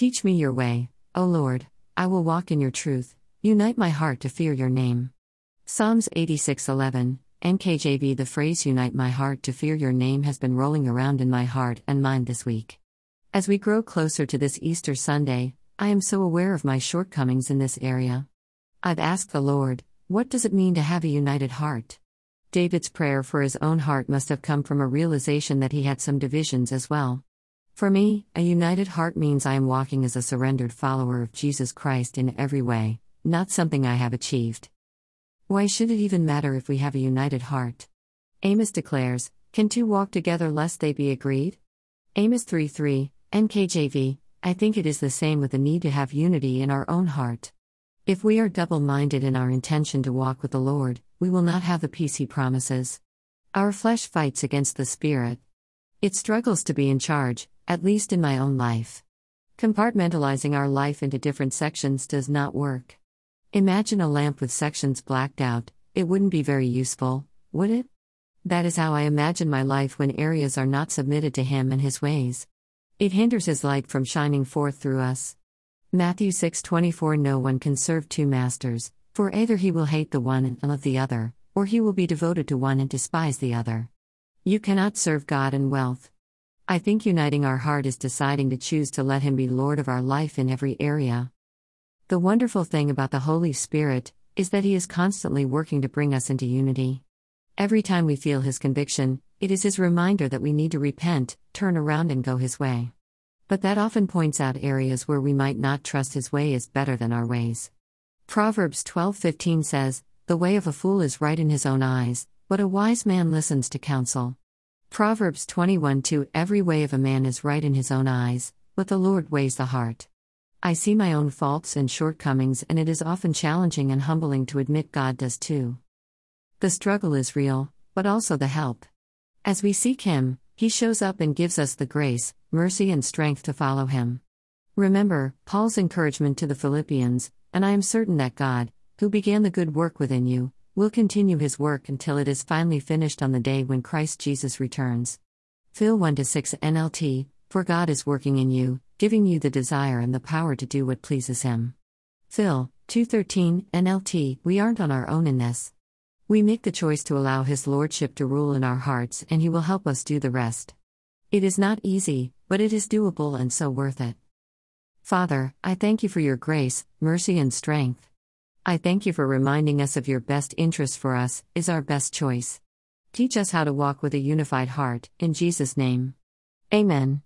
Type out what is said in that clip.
Teach me your way, O Lord, I will walk in your truth. Unite my heart to fear your name. Psalms 86:11, NKJV The phrase unite my heart to fear your name has been rolling around in my heart and mind this week. As we grow closer to this Easter Sunday, I am so aware of my shortcomings in this area. I've asked the Lord, what does it mean to have a united heart? David's prayer for his own heart must have come from a realization that he had some divisions as well. For me, a united heart means I am walking as a surrendered follower of Jesus Christ in every way, not something I have achieved. Why should it even matter if we have a united heart? Amos declares, Can two walk together lest they be agreed? Amos 3 3, NKJV, I think it is the same with the need to have unity in our own heart. If we are double minded in our intention to walk with the Lord, we will not have the peace He promises. Our flesh fights against the Spirit. It struggles to be in charge, at least in my own life. Compartmentalizing our life into different sections does not work. Imagine a lamp with sections blacked out, it wouldn't be very useful, would it? That is how I imagine my life when areas are not submitted to Him and His ways. It hinders His light from shining forth through us. Matthew 6:24 No one can serve two masters, for either he will hate the one and love the other, or he will be devoted to one and despise the other. You cannot serve God and wealth. I think uniting our heart is deciding to choose to let him be Lord of our life in every area. The wonderful thing about the Holy Spirit is that he is constantly working to bring us into unity. Every time we feel his conviction, it is his reminder that we need to repent, turn around, and go his way. But that often points out areas where we might not trust his way is better than our ways. Proverbs 12:15 says, "The way of a fool is right in his own eyes, but a wise man listens to counsel." Proverbs 21:2 Every way of a man is right in his own eyes, but the Lord weighs the heart. I see my own faults and shortcomings, and it is often challenging and humbling to admit God does too. The struggle is real, but also the help. As we seek Him, He shows up and gives us the grace, mercy, and strength to follow Him. Remember Paul's encouragement to the Philippians, and I am certain that God, who began the good work within you, will continue His work until it is finally finished on the day when Christ Jesus returns. Phil 1 6 NLT For God is working in you, giving you the desire and the power to do what pleases Him. Phil 213 NLT We aren't on our own in this. We make the choice to allow His Lordship to rule in our hearts, and He will help us do the rest. It is not easy, but it is doable and so worth it. Father, I thank you for your grace, mercy, and strength. I thank you for reminding us of your best interest for us, is our best choice. Teach us how to walk with a unified heart, in Jesus' name. Amen.